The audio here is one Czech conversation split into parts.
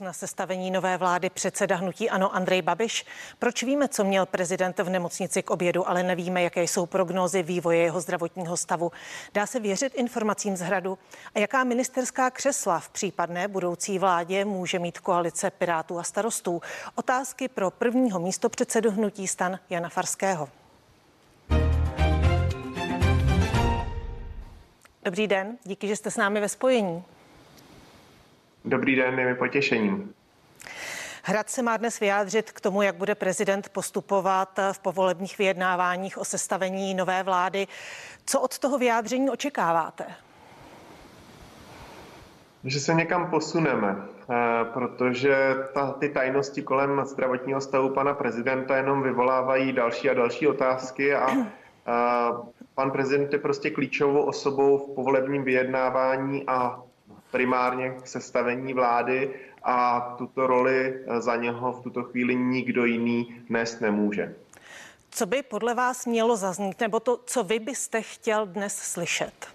Na sestavení nové vlády předseda hnutí Ano Andrej Babiš. Proč víme, co měl prezident v nemocnici k obědu, ale nevíme, jaké jsou prognózy vývoje jeho zdravotního stavu. Dá se věřit informacím z hradu? A jaká ministerská křesla v případné budoucí vládě může mít koalice Pirátů a starostů? Otázky pro prvního místo předsedu hnutí stan Jana Farského. Dobrý den, díky, že jste s námi ve spojení. Dobrý den, je mi potěšením. Hrad se má dnes vyjádřit k tomu, jak bude prezident postupovat v povolebních vyjednáváních o sestavení nové vlády. Co od toho vyjádření očekáváte? Že se někam posuneme, eh, protože ta, ty tajnosti kolem zdravotního stavu pana prezidenta jenom vyvolávají další a další otázky a, a pan prezident je prostě klíčovou osobou v povolebním vyjednávání a primárně k sestavení vlády a tuto roli za něho v tuto chvíli nikdo jiný nést nemůže. Co by podle vás mělo zaznít, nebo to, co vy byste chtěl dnes slyšet?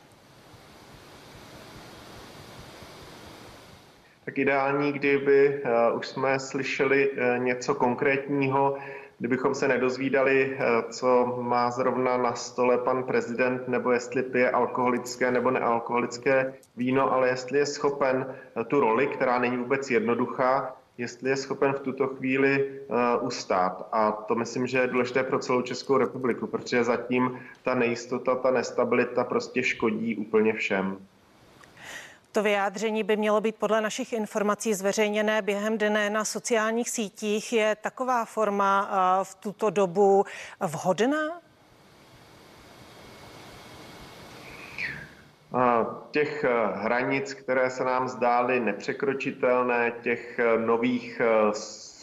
Tak ideální, kdyby uh, už jsme slyšeli uh, něco konkrétního, kdybychom se nedozvídali, eh, co má zrovna na stole pan prezident, nebo jestli pije alkoholické nebo nealkoholické víno, ale jestli je schopen eh, tu roli, která není vůbec jednoduchá, jestli je schopen v tuto chvíli uh, ustát. A to myslím, že je důležité pro celou Českou republiku, protože zatím ta nejistota, ta nestabilita prostě škodí úplně všem. To vyjádření by mělo být podle našich informací zveřejněné během dne na sociálních sítích. Je taková forma eh, v tuto dobu vhodná? Těch eh, hranic, které se nám zdály nepřekročitelné, těch eh, nových,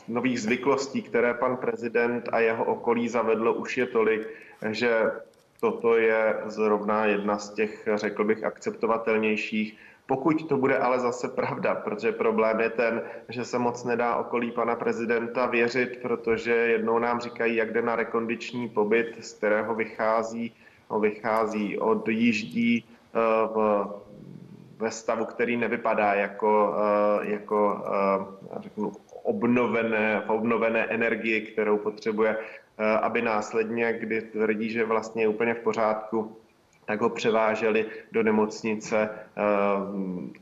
nových zvyklostí, které pan prezident a jeho okolí zavedlo, už je tolik, že toto je zrovna jedna z těch, řekl bych, akceptovatelnějších pokud to bude ale zase pravda, protože problém je ten, že se moc nedá okolí pana prezidenta věřit, protože jednou nám říkají, jak jde na rekondiční pobyt, z kterého vychází, no, vychází, odjíždí eh, v, ve stavu, který nevypadá jako, eh, jako eh, řeknu, obnovené, obnovené energie, kterou potřebuje, aby následně, kdy tvrdí, že vlastně je úplně v pořádku, tak ho převáželi do nemocnice eh,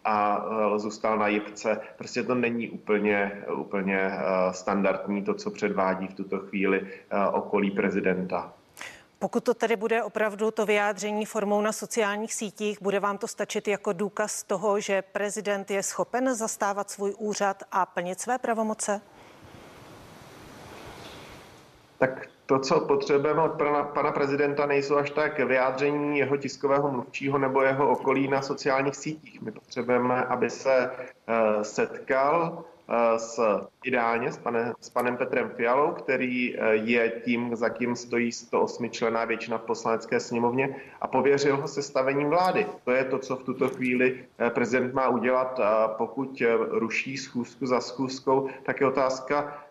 a eh, zůstal na jipce. Prostě to není úplně, úplně eh, standardní to, co předvádí v tuto chvíli okolí prezidenta. Pokud to tedy bude opravdu to vyjádření formou na sociálních sítích, bude vám to stačit jako důkaz toho, že prezident je schopen zastávat svůj úřad a plnit své pravomoce? Tak to, co potřebujeme od pana, pana prezidenta, nejsou až tak vyjádření jeho tiskového mluvčího nebo jeho okolí na sociálních sítích. My potřebujeme, aby se uh, setkal uh, s, ideálně s, pane, s panem Petrem Fialou, který uh, je tím, za kým stojí 108 člená většina v poslanecké sněmovně a pověřil ho sestavením vlády. To je to, co v tuto chvíli prezident má udělat. Pokud ruší schůzku za schůzkou, tak je otázka,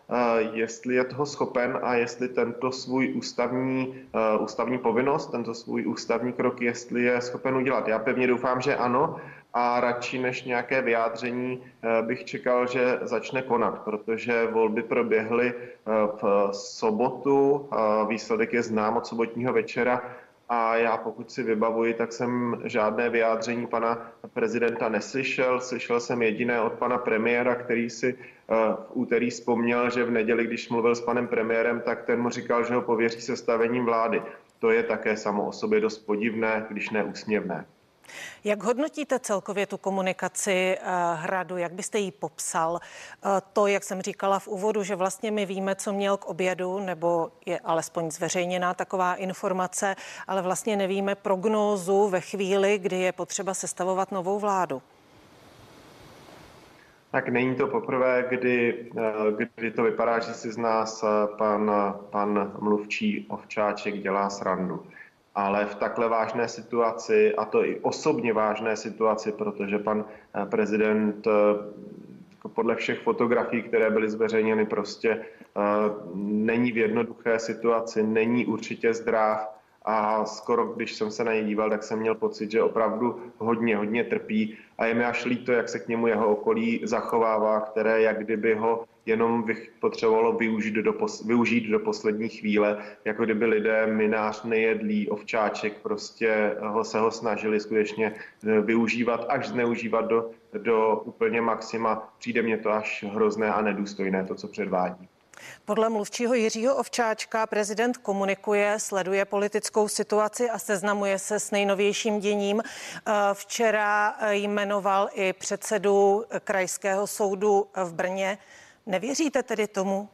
jestli je toho schopen a jestli tento svůj ústavní, ústavní povinnost, tento svůj ústavní krok, jestli je schopen udělat. Já pevně doufám, že ano a radši než nějaké vyjádření bych čekal, že začne konat, protože volby proběhly v sobotu, výsledek je znám od sobotního večera a já pokud si vybavuji, tak jsem žádné vyjádření pana prezidenta neslyšel. Slyšel jsem jediné od pana premiéra, který si eh, v úterý vzpomněl, že v neděli, když mluvil s panem premiérem, tak ten mu říkal, že ho pověří sestavením vlády. To je také samo o sobě dost podivné, když ne úsměvné. Jak hodnotíte celkově tu komunikaci uh, hradu? Jak byste ji popsal? Uh, to, jak jsem říkala v úvodu, že vlastně my víme, co měl k obědu, nebo je alespoň zveřejněná taková informace, ale vlastně nevíme prognózu ve chvíli, kdy je potřeba sestavovat novou vládu. Tak není to poprvé, kdy, eh, kdy to vypadá, že si z nás pan, pan mluvčí Ovčáček dělá srandu ale v takhle vážné situaci, a to i osobně vážné situaci, protože pan eh, prezident eh, jako podle všech fotografií, které byly zveřejněny, prostě eh, není v jednoduché situaci, není určitě zdrav a skoro, když jsem se na něj díval, tak jsem měl pocit, že opravdu hodně, hodně trpí a je mi až líto, jak se k němu jeho okolí zachovává, které jak kdyby ho jenom potřebovalo využít do, pos, využít do poslední chvíle, jako kdyby lidé minář nejedlí ovčáček, prostě ho, se ho snažili skutečně eh, využívat až zneužívat do, do úplně maxima. Přijde mně to až hrozné a nedůstojné, to, co předvádí. Podle mluvčího Jiřího Ovčáčka prezident komunikuje, sleduje politickou situaci a seznamuje se s nejnovějším děním. Eh, včera jmenoval i předsedu krajského soudu v Brně. Nevěříte tedy tomu?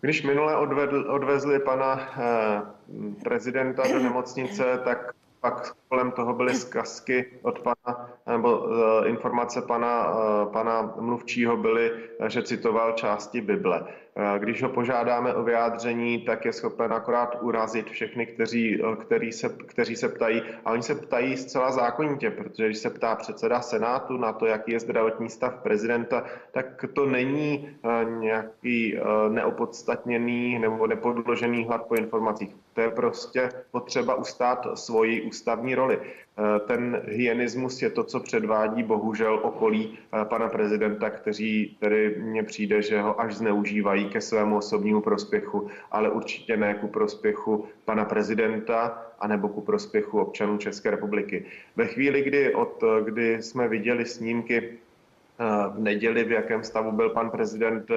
Když minule odvedl, odvezli pana eh, prezidenta do nemocnice, tak pak kolem toho byly zkazky od pana, nebo uh, informace pana, uh, pana mluvčího byly, že citoval části Bible. Uh, když ho požádáme o vyjádření, tak je schopen akorát urazit všechny, kteří, kteří, se, kteří se ptají. A oni se ptají zcela zákonitě, protože když se ptá předseda Senátu na to, jaký je zdravotní stav prezidenta, tak to není nějaký neopodstatněný nebo nepodložený hlad po informacích. To je prostě potřeba ustát svoji ústavní roli. Eh, ten hyenismus je to, co předvádí bohužel okolí eh, pana prezidenta, kteří tedy mně přijde, že ho až zneužívají ke svému osobnímu prospěchu, ale určitě ne ku prospěchu pana prezidenta anebo ku prospěchu občanů České republiky. Ve chvíli, kdy, od, kdy jsme viděli snímky eh, v neděli, v jakém stavu byl pan prezident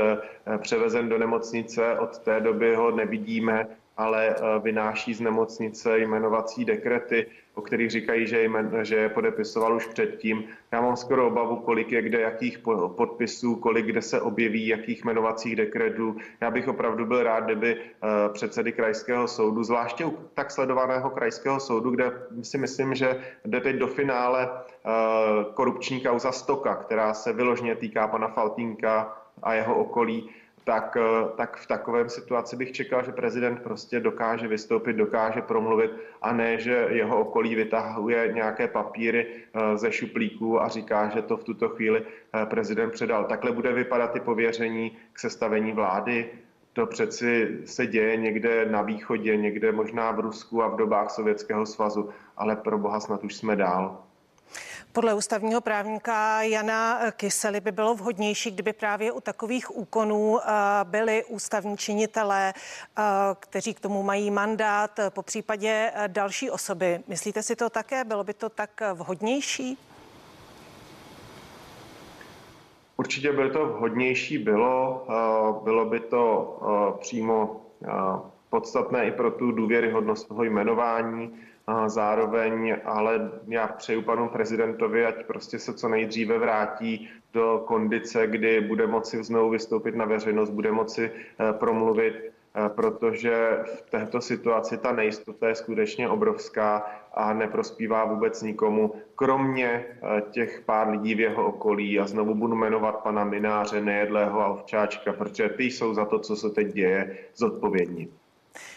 převezen do nemocnice. Od té doby ho nevidíme ale eh, vynáší z nemocnice jmenovací dekrety, o kterých říkají, že, jmen, že je podepisoval už předtím. Já mám skoro obavu, kolik je kde jakých podpisů, kolik kde se objeví jakých jmenovacích dekretů. Já bych opravdu byl rád, kdyby eh, předsedy krajského soudu, zvláště u tak sledovaného krajského soudu, kde si myslím, že jde teď do finále eh, korupční kauza Stoka, která se vyložně týká pana Faltínka a jeho okolí, tak, eh, tak v takovém situaci bych čekal, že prezident prostě dokáže vystoupit, dokáže promluvit a ne, že jeho okolí vytahuje nějaké papíry eh, ze šuplíků a říká, že to v tuto chvíli eh, prezident předal. Takhle bude vypadat ty pověření k sestavení vlády. To přeci se děje někde na východě, někde možná v Rusku a v dobách Sovětského svazu, ale pro boha snad už jsme dál. Podle ústavního právníka Jana Kysely by bylo vhodnější, kdyby právě u takových úkonů eh, byli ústavní činitelé, eh, kteří k tomu mají mandát, po případě eh, další osoby. Myslíte si to také? Bylo by to tak vhodnější? Určitě by to vhodnější bylo. Bylo by to přímo podstatné i pro tu důvěryhodnost toho jmenování a zároveň, ale já přeju panu prezidentovi, ať prostě se co nejdříve vrátí do kondice, kdy bude moci znovu vystoupit na veřejnost, bude moci eh, promluvit, eh, protože v této situaci ta nejistota je skutečně obrovská a neprospívá vůbec nikomu, kromě eh, těch pár lidí v jeho okolí. A znovu budu jmenovat pana Mináře, Nejedlého a Ovčáčka, protože ty jsou za to, co se teď děje, zodpovědní.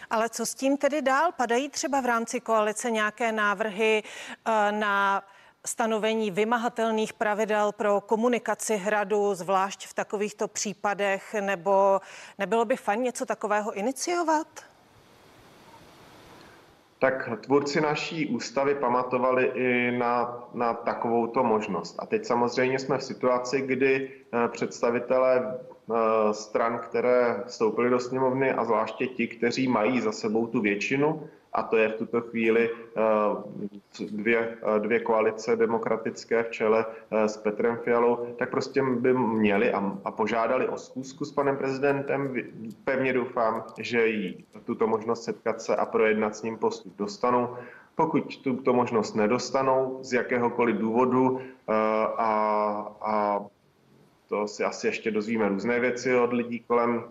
Ale co s tím tedy dál? Padají třeba v rámci koalice nějaké návrhy eh, na stanovení vymahatelných pravidel pro komunikaci hradu, zvlášť v takovýchto případech, nebo nebylo by fajn něco takového iniciovat? Tak tvůrci naší ústavy pamatovali i na, na takovouto možnost. A teď samozřejmě jsme v situaci, kdy eh, představitelé stran, které vstoupily do sněmovny a zvláště ti, kteří mají za sebou tu většinu, a to je v tuto chvíli eh, dvě, eh, dvě koalice demokratické v čele s Petrem Fialou, tak prostě by měli a, a požádali o zkusku s panem prezidentem. Pevně doufám, že jí tuto možnost setkat se a projednat s ním postup dostanou. Pokud tuto možnost nedostanou z jakéhokoliv důvodu a, a to si asi ještě dozvíme různé věci od lidí kolem,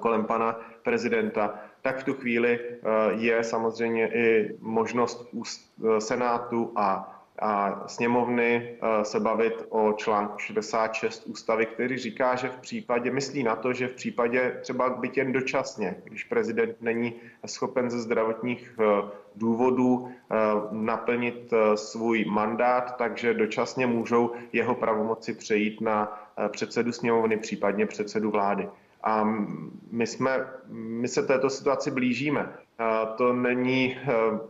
kolem pana prezidenta, tak v tu chvíli eh, je samozřejmě i možnost eh, Senátu a a sněmovny eh, se bavit o článku 66 ústavy, který říká, že v případě, myslí na to, že v případě třeba byt jen dočasně, když prezident není schopen ze zdravotních eh, důvodů eh, naplnit svůj mandát, takže dočasně můžou jeho pravomoci přejít na předsedu sněmovny, případně předsedu vlády. A my, jsme, my se této situaci blížíme. To není,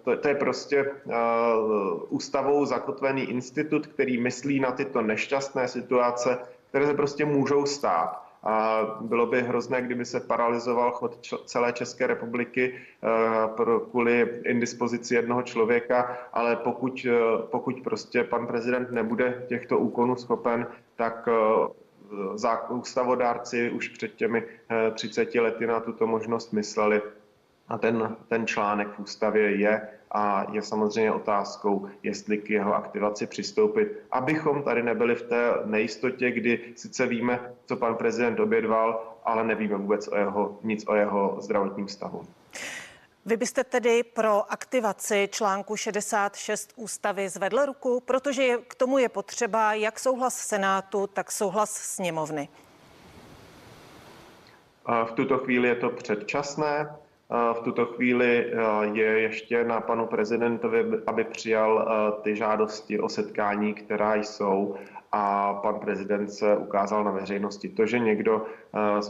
to, to je prostě ústavou zakotvený institut, který myslí na tyto nešťastné situace, které se prostě můžou stát. A bylo by hrozné, kdyby se paralizoval chod celé České republiky kvůli indispozici jednoho člověka, ale pokud, pokud prostě pan prezident nebude těchto úkonů schopen, tak ústavodárci už před těmi 30 lety na tuto možnost mysleli a ten, ten článek v ústavě je a je samozřejmě otázkou, jestli k jeho aktivaci přistoupit, abychom tady nebyli v té nejistotě, kdy sice víme, co pan prezident obědval, ale nevíme vůbec o jeho, nic o jeho zdravotním stavu. Vy byste tedy pro aktivaci článku 66 ústavy zvedl ruku, protože k tomu je potřeba jak souhlas Senátu, tak souhlas sněmovny. V tuto chvíli je to předčasné. V tuto chvíli je ještě na panu prezidentovi, aby přijal ty žádosti o setkání, která jsou. A pan prezident se ukázal na veřejnosti. To, že někdo,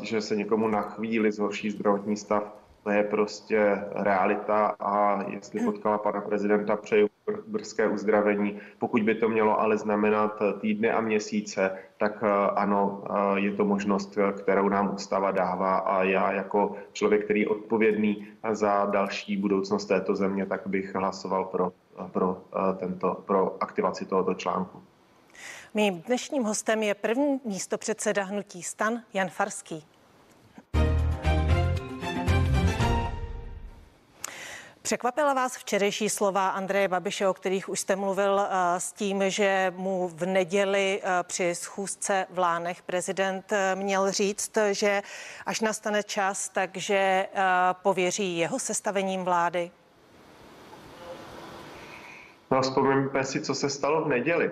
že se někomu na chvíli zhorší zdravotní stav, to je prostě realita. A jestli potkala pana prezidenta, přeju brzké uzdravení. Pokud by to mělo ale znamenat týdny a měsíce, tak eh, ano, eh, je to možnost, kterou nám ústava dává a já jako člověk, který je odpovědný za další budoucnost této země, tak bych hlasoval pro, pro, eh, tento, pro aktivaci tohoto článku. Mým dnešním hostem je první místo předseda hnutí Stan Jan Farský. Překvapila vás včerejší slova Andreje Babiše, o kterých už jste mluvil eh, s tím, že mu v neděli eh, při schůzce v Lánech prezident eh, měl říct, že až nastane čas, takže pověří jeho sestavením vlády? No, vzpomeňme si, co se stalo v neděli.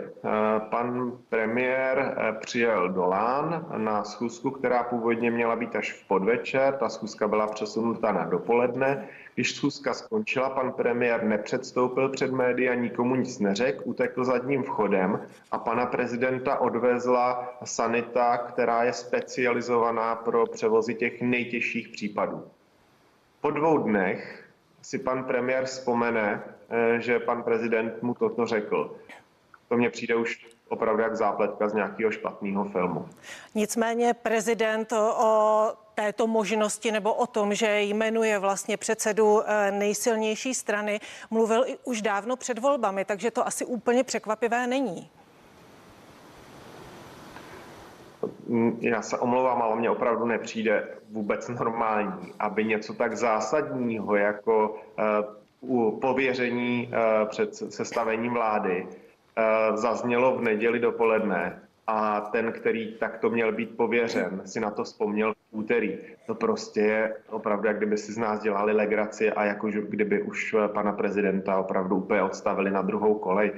Pan premiér přijel do Lán na schůzku, která původně měla být až v podvečer. Ta schůzka byla přesunuta na dopoledne. Když schůzka skončila, pan premiér nepředstoupil před média, nikomu nic neřekl, utekl zadním vchodem a pana prezidenta odvezla sanita, která je specializovaná pro převozy těch nejtěžších případů. Po dvou dnech si pan premiér vzpomene, eh, že pan prezident mu toto řekl. To mně přijde už opravdu jak zápletka z nějakého špatného filmu. Nicméně prezident o této možnosti nebo o tom, že jmenuje vlastně předsedu eh, nejsilnější strany, mluvil i už dávno před volbami, takže to asi úplně překvapivé není. Mm, já se omlouvám, ale mně opravdu nepřijde vůbec normální, aby něco tak zásadního jako uh, pověření uh, před sestavením vlády uh, zaznělo v neděli dopoledne a ten, který takto měl být pověřen, si na to vzpomněl v úterý. To prostě je opravdu, jak kdyby si z nás dělali legraci a jako kdyby už pana prezidenta opravdu úplně odstavili na druhou kolej.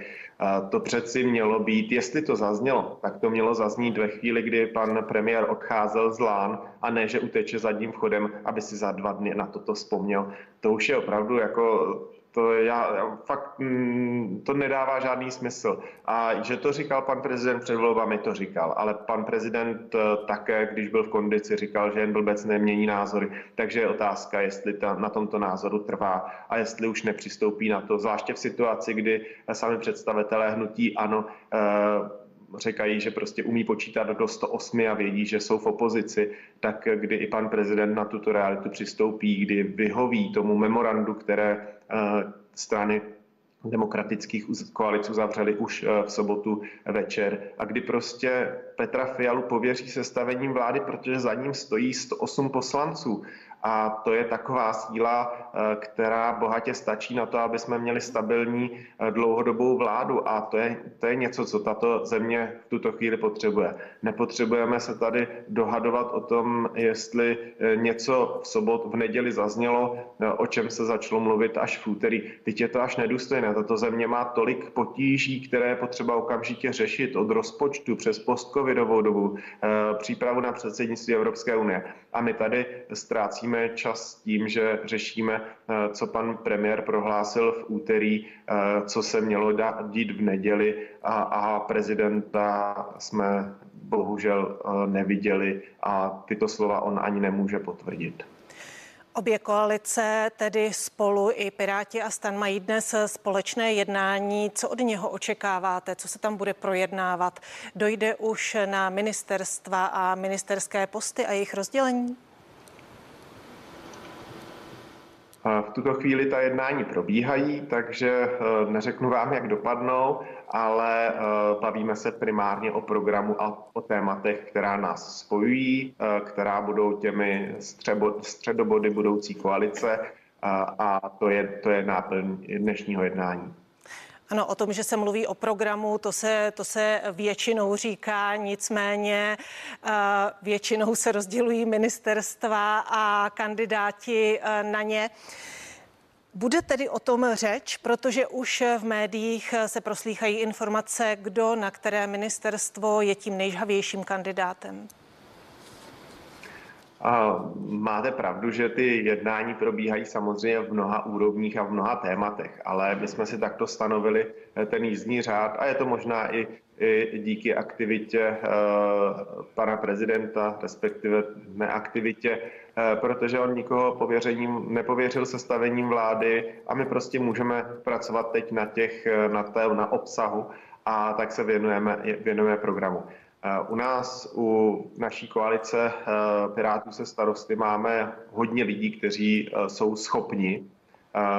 To přeci mělo být, jestli to zaznělo, tak to mělo zaznít ve chvíli, kdy pan premiér odcházel z Lán a ne, že uteče zadním vchodem, aby si za dva dny na toto vzpomněl. To už je opravdu jako to já, já fakt mm, to nedává žádný smysl. A že to říkal pan prezident před volbami, to říkal, ale pan prezident eh, také, když byl v kondici, říkal, že jen blbec nemění názory. Takže je otázka, jestli ta, na tomto názoru trvá a jestli už nepřistoupí na to, zvláště v situaci, kdy sami představitelé hnutí ano, eh, říkají, že prostě umí počítat do 108 a vědí, že jsou v opozici, tak kdy i pan prezident na tuto realitu přistoupí, kdy vyhoví tomu memorandu, které eh, strany demokratických koalic uzavřeli už eh, v sobotu večer a kdy prostě Petra Fialu pověří sestavením vlády, protože za ním stojí 108 poslanců. A to je taková síla, eh, která bohatě stačí na to, aby jsme měli stabilní eh, dlouhodobou vládu. A to je, to je něco, co tato země v tuto chvíli potřebuje. Nepotřebujeme se tady dohadovat o tom, jestli eh, něco v sobot, v neděli zaznělo, o čem se začalo mluvit až v úterý. Teď je to až nedůstojné. Tato země má tolik potíží, které je potřeba okamžitě řešit od rozpočtu přes postcovidovou dobu, přípravu na předsednictví Evropské unie. A my tady ztrácíme ztrácíme čas tím, že řešíme, eh, co pan premiér prohlásil v úterý, eh, co se mělo dít v neděli a, a prezidenta jsme bohužel neviděli a tyto slova on ani nemůže potvrdit. Obě koalice, tedy spolu i Piráti a Stan, mají dnes společné jednání. Co od něho očekáváte? Co se tam bude projednávat? Dojde už na ministerstva a ministerské posty a jejich rozdělení? V tuto chvíli ta jednání probíhají, takže eh, neřeknu vám, jak dopadnou, ale eh, bavíme se primárně o programu a o tématech, která nás spojují, eh, která budou těmi středobody budoucí koalice a to je, to je náplň dnešního jednání. Ano, o tom, že se mluví o programu, to se, to se většinou říká, nicméně většinou se rozdělují ministerstva a kandidáti na ně. Bude tedy o tom řeč, protože už v médiích se proslýchají informace, kdo na které ministerstvo je tím nejžhavějším kandidátem. A máte pravdu, že ty jednání probíhají samozřejmě v mnoha úrovních a v mnoha tématech, ale my jsme si takto stanovili eh, ten jízdní řád a je to možná i, i díky aktivitě uh, pana prezidenta, respektive neaktivitě, uh, protože on nikoho pověřením, nepověřil sestavením vlády a my prostě můžeme pracovat teď na těch, na, té, na obsahu a tak se věnujeme, věnujeme programu. U nás, u naší koalice eh, Pirátů se starosty, máme hodně lidí, kteří eh, jsou schopni.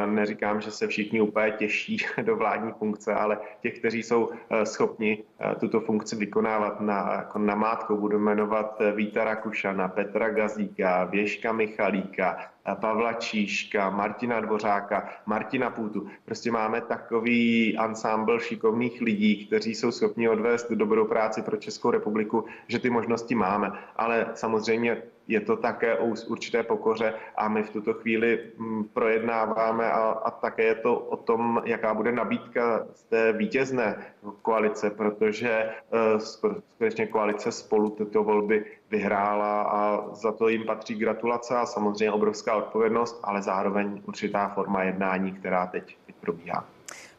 Neříkám, že se všichni úplně těší do vládní funkce, ale těch, kteří jsou eh, schopni eh, tuto funkci vykonávat na, jako namátkou, budu jmenovat eh, Víta Rakušana, Petra Gazíka, Věška Michalíka, Pavla Číška, Martina Dvořáka, Martina Půtu. Prostě máme takový ansámbl šikovných lidí, kteří jsou schopni odvést dobrou práci pro Českou republiku, že ty možnosti máme. Ale samozřejmě je to také o určité pokoře a my v tuto chvíli mm, projednáváme a, a také je to o tom, jaká bude nabídka z té vítězné koalice, protože uh, skutečně koalice spolu tyto volby vyhrála a za to jim patří gratulace a samozřejmě obrovská odpovědnost, ale zároveň určitá forma jednání, která teď, teď probíhá.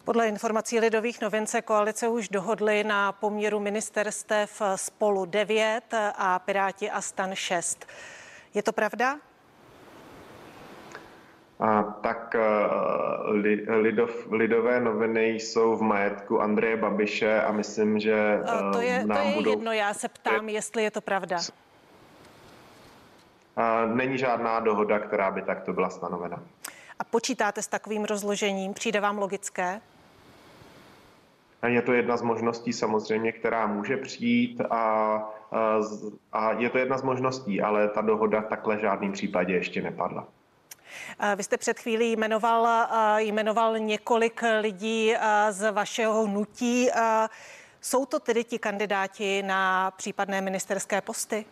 Podle informací Lidových novin se koalice už dohodly na poměru ministerstev spolu 9 a Piráti a Stan 6. Je to pravda? A, tak uh, lidov, lidové noviny jsou v majetku Andreje Babiše a myslím, že uh, to je, nám to je budou... jedno, já se ptám, jestli je to pravda. Není žádná dohoda, která by takto byla stanovena. A počítáte s takovým rozložením? Přijde vám logické? Je to jedna z možností samozřejmě, která může přijít a, a je to jedna z možností, ale ta dohoda takhle v žádném případě ještě nepadla. Vy jste před chvílí jmenoval, jmenoval několik lidí z vašeho hnutí. Jsou to tedy ti kandidáti na případné ministerské posty?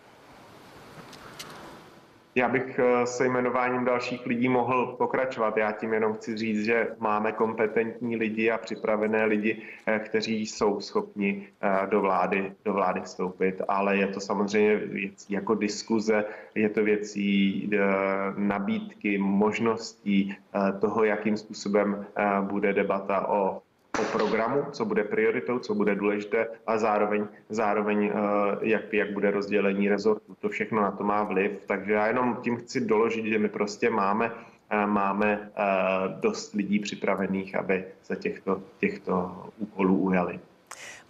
Já bych eh, se jmenováním dalších lidí mohl pokračovat. Já tím jenom chci říct, že máme kompetentní lidi a připravené lidi, eh, kteří jsou schopni eh, do vlády, do vlády vstoupit, ale je to samozřejmě věcí jako diskuze, je to věcí nabídky, možností toho, jakým způsobem bude debata o programu, co bude prioritou, co bude důležité a zároveň, zároveň eh, jak, jak bude rozdělení rezortu. To všechno na to má vliv, takže já jenom tím chci doložit, že my prostě máme eh, máme eh, dost lidí připravených, aby se těchto, těchto úkolů ujali.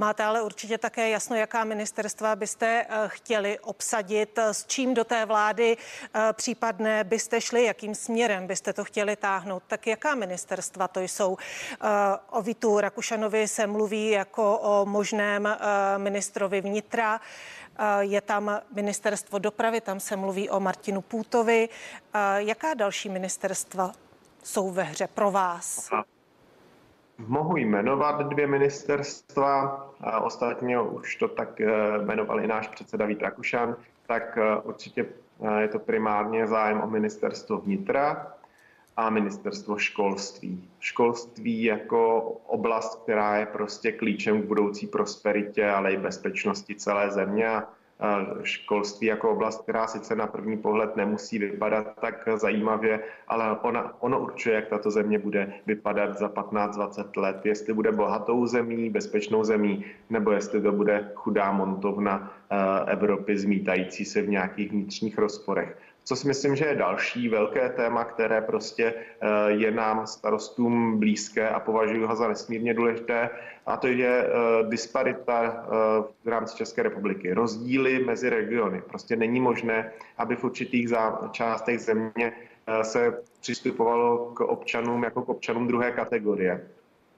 Máte ale určitě také jasno, jaká ministerstva byste eh, chtěli obsadit, s čím do té vlády eh, případné byste šli, jakým směrem byste to chtěli táhnout. Tak jaká ministerstva to jsou? Eh, o Vitu Rakušanovi se mluví jako o možném ministrovi vnitra. Je tam ministerstvo dopravy, tam se mluví o Martinu Půtovi. Jaká další ministerstva jsou ve hře pro vás? Mohu jmenovat dvě ministerstva, a ostatně už to tak eh, jmenoval i náš předseda Vít Rakušan, tak eh, určitě eh, je to primárně zájem o ministerstvo vnitra a ministerstvo školství. Školství jako oblast, která je prostě klíčem k budoucí prosperitě, ale i bezpečnosti celé země. A školství jako oblast, která sice na první pohled nemusí vypadat tak zajímavě, ale ona, ono určuje, jak tato země bude vypadat za 15-20 let, jestli bude bohatou zemí, bezpečnou zemí, nebo jestli to bude chudá montovna Evropy zmítající se v nějakých vnitřních rozporech. Co si myslím, že je další velké téma, které prostě eh, je nám starostům blízké a považuji ho za nesmírně důležité, a to je eh, disparita eh, v rámci České republiky. Rozdíly mezi regiony. Prostě není možné, aby v určitých částech země se přistupovalo k občanům jako k občanům druhé kategorie.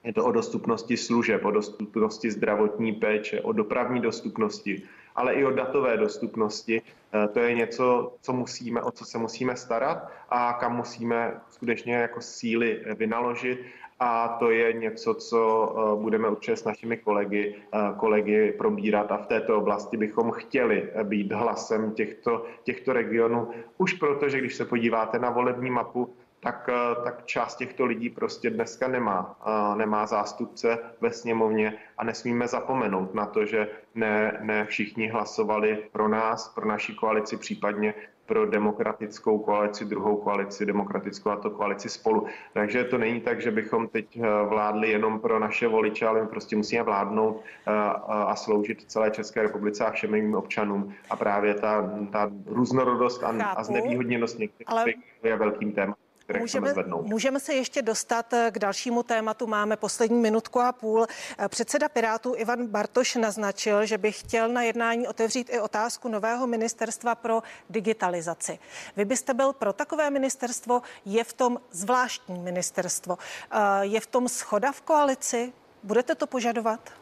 Je to o dostupnosti služeb, o dostupnosti zdravotní péče, o dopravní dostupnosti ale i o datové dostupnosti. Eh, to je něco, co musíme, o co se musíme starat a kam musíme skutečně jako síly vynaložit. A to je něco, co eh, budeme určitě s našimi kolegy, eh, kolegy probírat a v této oblasti bychom chtěli být hlasem těchto, těchto regionů. Už proto, že když se podíváte na volební mapu, tak, eh, tak část těchto lidí prostě dneska nemá, eh, nemá zástupce ve sněmovně a nesmíme zapomenout na to, že ne, ne všichni hlasovali pro nás, pro naši koalici, případně pro demokratickou koalici, druhou koalici, demokratickou a to koalici spolu. Takže to není tak, že bychom teď eh, vládli jenom pro naše voliče, ale my prostě musíme vládnout a sloužit celé České republice a všem jejím občanům. A právě ta, ta různorodost a, a znevýhodněnost některých ale... je velkým tématem které můžeme, chceme zvednout. Můžeme se ještě dostat eh, k dalšímu tématu. Máme poslední minutku a půl. Eh, předseda Pirátů Ivan Bartoš naznačil, že by chtěl na jednání otevřít i otázku nového ministerstva pro digitalizaci. Vy byste byl pro takové ministerstvo? Je v tom zvláštní ministerstvo? Eh, je v tom schoda v koalici? Budete to požadovat?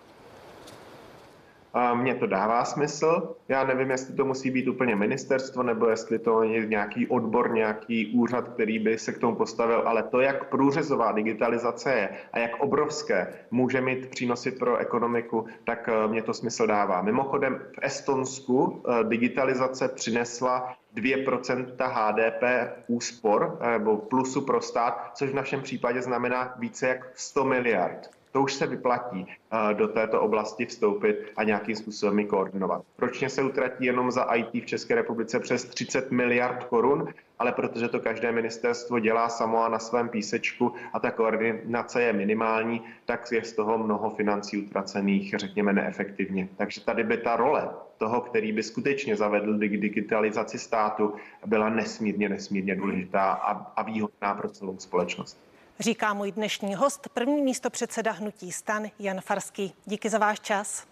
Mně to dává smysl. Já nevím, jestli to musí být úplně ministerstvo, nebo jestli to je nějaký odbor, nějaký úřad, který by se k tomu postavil, ale to, jak průřezová digitalizace je a jak obrovské může mít přínosy pro ekonomiku, tak eh, mě to smysl dává. Mimochodem v Estonsku eh, digitalizace přinesla 2% HDP úspor eh, nebo plusu pro stát, což v našem případě znamená více jak 100 miliard to už se vyplatí eh, do této oblasti vstoupit a nějakým způsobem ji koordinovat. Ročně se utratí jenom za IT v České republice přes 30 miliard korun, ale protože to každé ministerstvo dělá samo a na svém písečku a ta koordinace je minimální, tak je z toho mnoho financí utracených, řekněme, neefektivně. Takže tady by ta role toho, který by skutečně zavedl digitalizaci státu, byla nesmírně, nesmírně důležitá a, a výhodná pro celou společnost říká můj dnešní host, první místo předseda Hnutí stan Jan Farský. Díky za váš čas.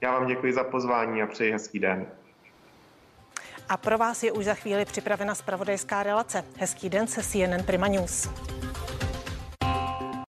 Já vám děkuji za pozvání a přeji hezký den. A pro vás je už za chvíli připravena spravodajská relace. Hezký den se CNN Prima News.